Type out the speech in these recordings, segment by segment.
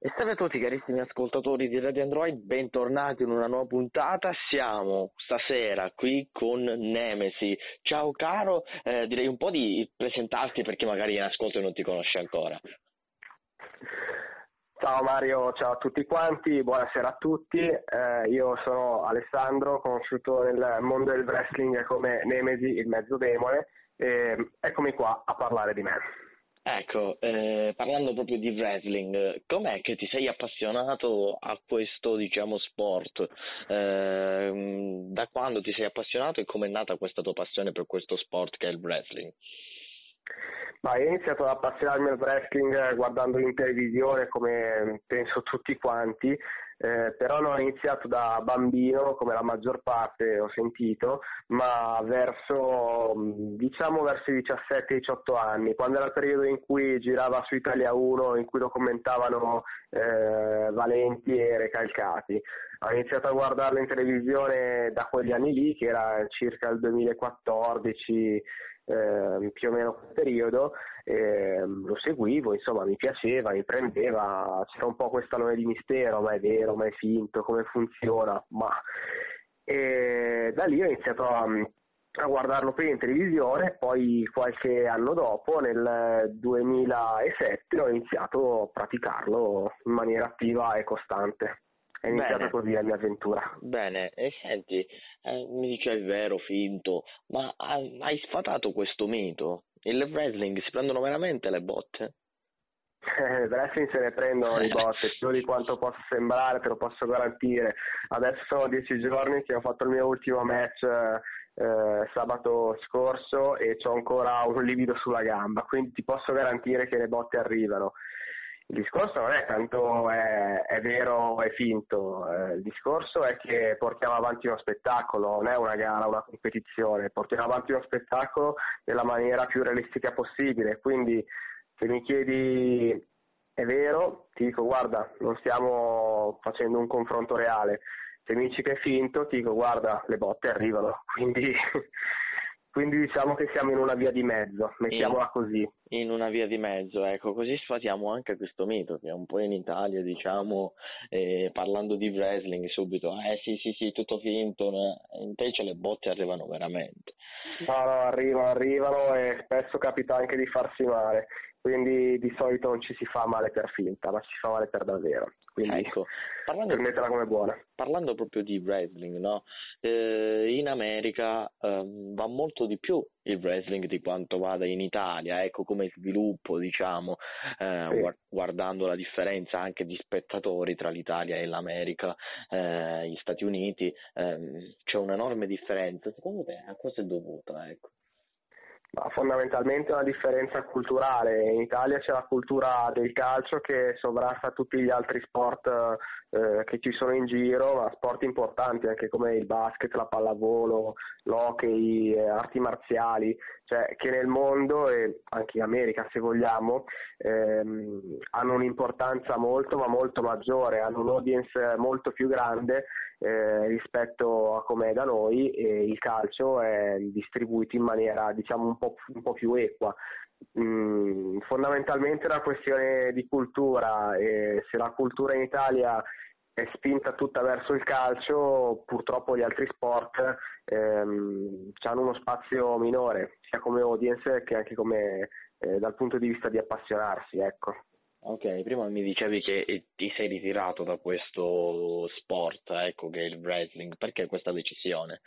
E salve a tutti carissimi ascoltatori di Radio Android, bentornati in una nuova puntata. Siamo stasera qui con Nemesi. Ciao caro, eh, direi un po' di presentarti perché magari in ascolto non ti conosce ancora. Ciao Mario, ciao a tutti quanti, buonasera a tutti. Eh, io sono Alessandro, conosciuto nel mondo del wrestling come Nemesi, il mezzo demone, e eccomi qua a parlare di me. Ecco, eh, parlando proprio di wrestling, com'è che ti sei appassionato a questo, diciamo, sport? Eh, da quando ti sei appassionato e com'è nata questa tua passione per questo sport che è il wrestling? Ma ho iniziato ad appassionarmi al wrestling guardando in televisione come penso tutti quanti, eh, però non ho iniziato da bambino come la maggior parte ho sentito, ma verso diciamo verso i 17-18 anni, quando era il periodo in cui girava su Italia 1, in cui lo commentavano eh, Valenti e Recalcati. Ho iniziato a guardarlo in televisione da quegli anni lì, che era circa il 2014 eh, più o meno quel periodo, eh, lo seguivo, insomma mi piaceva, mi prendeva, c'era un po' questa nome di mistero, ma è vero, ma è finto, come funziona, ma... E da lì ho iniziato a, a guardarlo prima in televisione, poi qualche anno dopo, nel 2007, ho iniziato a praticarlo in maniera attiva e costante. È iniziata Bene. così la mia avventura. Bene, e senti, eh, mi dice è vero, finto, ma hai, hai sfatato questo mito? Il wrestling si prendono veramente le botte? Eh, wrestling se ne prendono di botte, più di quanto possa sembrare, te lo posso garantire. Adesso sono dieci giorni che ho fatto il mio ultimo match eh, sabato scorso e ho ancora un livido sulla gamba, quindi ti posso garantire che le botte arrivano. Il discorso non è tanto è, è vero o è finto, eh, il discorso è che portiamo avanti uno spettacolo, non è una gara, una competizione, portiamo avanti uno spettacolo nella maniera più realistica possibile, quindi se mi chiedi è vero, ti dico guarda, non stiamo facendo un confronto reale, se mi dici che è finto, ti dico guarda, le botte arrivano, quindi, quindi diciamo che siamo in una via di mezzo, mettiamola così. In una via di mezzo, ecco, così sfatiamo anche questo mito che un po' in Italia, diciamo, eh, parlando di wrestling subito, eh sì sì sì, tutto finto, invece le botte arrivano veramente. No, no, arrivano, arrivano e spesso capita anche di farsi male, quindi di solito non ci si fa male per finta, ma ci si fa male per davvero. Quindi Ecco, parlando, come buona. parlando proprio di wrestling, no? Eh, in America ehm, va molto di più il wrestling di quanto vada in Italia, ecco come sviluppo, diciamo, eh, Sì. guar- guardando la differenza anche di spettatori tra l'Italia e l'America, eh, gli Stati Uniti, ehm, c'è un'enorme differenza. Secondo te a cosa è dovuta? Ecco. Ma fondamentalmente è una differenza culturale. In Italia c'è la cultura del calcio che sovrasta tutti gli altri sport eh, che ci sono in giro, ma sport importanti anche come il basket, la pallavolo, l'hockey, eh, arti marziali, cioè che nel mondo e anche in America se vogliamo ehm, hanno un'importanza molto ma molto maggiore, hanno un audience molto più grande eh, rispetto a come è da noi e il calcio è distribuito in maniera diciamo un po', un po più equa. Mm, fondamentalmente è una questione di cultura e se la cultura in Italia è spinta tutta verso il calcio, purtroppo gli altri sport ehm, hanno uno spazio minore, sia come audience che anche come eh, dal punto di vista di appassionarsi, ecco. Ok, prima mi dicevi che ti sei ritirato da questo sport, ecco, che è il wrestling, perché questa decisione?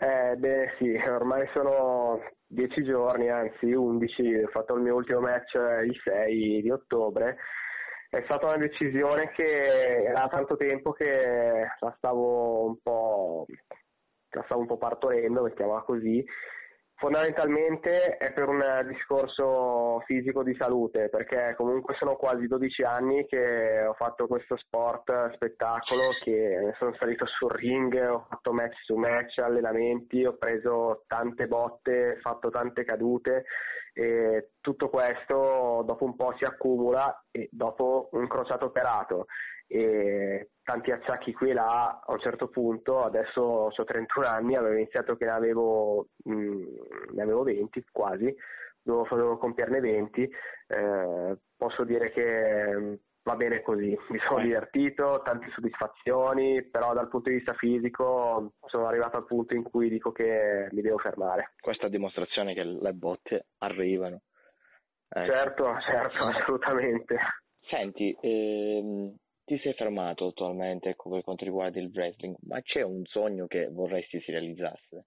Eh, beh sì, ormai sono dieci giorni, anzi undici, ho fatto il mio ultimo match eh, il 6 di ottobre. È stata una decisione che era tanto tempo che la stavo un po', la stavo un po' partorendo, mettiamola così. Fondamentalmente è per un discorso fisico di salute, perché comunque sono quasi 12 anni che ho fatto questo sport spettacolo, che sono salito sul ring, ho fatto match su match, allenamenti, ho preso tante botte, fatto tante cadute e tutto questo dopo un po' si accumula e dopo un crociato operato. E tanti acciacchi qui e là a un certo punto, adesso ho 31 anni, avevo iniziato che ne avevo, mh, ne avevo 20 quasi, dovevo, dovevo compierne 20, eh, posso dire che mm, va bene così, mi sono divertito, tante soddisfazioni, però dal punto di vista fisico sono arrivato al punto in cui dico che mi devo fermare. Questa è dimostrazione che le botte arrivano. Ecco. Certo, certo, assolutamente. Senti, ehm, ti sei fermato attualmente ecco, per quanto riguarda il wrestling, ma c'è un sogno che vorresti si realizzasse?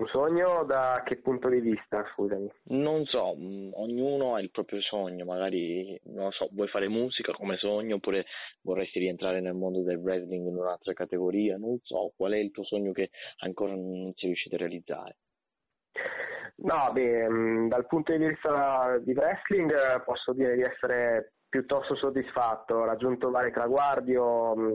Un sogno da che punto di vista, scusami? Non so, mm, ognuno ha il proprio sogno, magari, non so, vuoi fare musica come sogno oppure vorresti rientrare nel mondo del wrestling in un'altra categoria, non so, qual è il tuo sogno che ancora non sei riuscito a realizzare? No, beh, mm, dal punto di vista di wrestling eh, posso dire di essere piuttosto soddisfatto, ho raggiunto vari traguardi, ho, mm,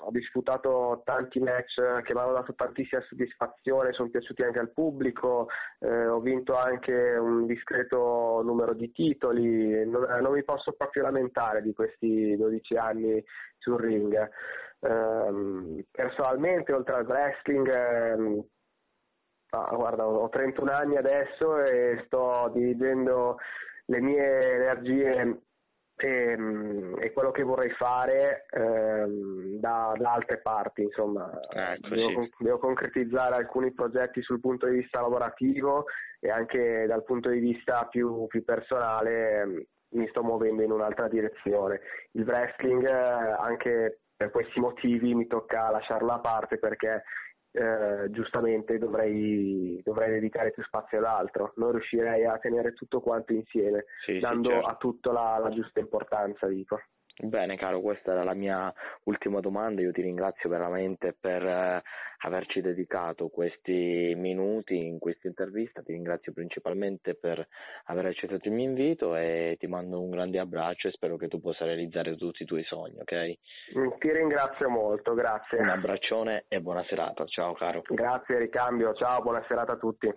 ho disputato tanti match che mi hanno dato tantissima soddisfazione, sono piaciuti anche al pubblico, eh, ho vinto anche un discreto numero di titoli, non, non, mi posso proprio lamentare di questi 12 anni sul ring. Eh, personalmente, oltre al wrestling, eh, ah, guarda, ho 31 anni adesso e sto dirigendo le mie energie e, ehm, e, quello che vorrei fare ehm, da, da, altre parti, insomma, ecco, devo, sì. devo, concretizzare alcuni progetti sul punto di vista lavorativo e anche dal punto di vista più, più personale ehm, mi sto muovendo in un'altra direzione. Il wrestling, eh, anche per questi motivi, mi tocca lasciarlo a parte perché eh, giustamente dovrei, dovrei, dedicare più spazio ad altro, non riuscirei a tenere tutto quanto insieme, sì, dando sì, certo. a tutto la, la giusta importanza, dico. Bene caro, questa era la mia ultima domanda, io ti ringrazio veramente per eh, averci dedicato questi minuti in questa intervista, ti ringrazio principalmente per aver accettato il mio invito e ti mando un grande abbraccio e spero che tu possa realizzare tutti i tuoi sogni, ok? Ti ringrazio molto, grazie. Un abbraccione e buona serata, ciao caro. Grazie, ricambio, ciao, buona serata a tutti.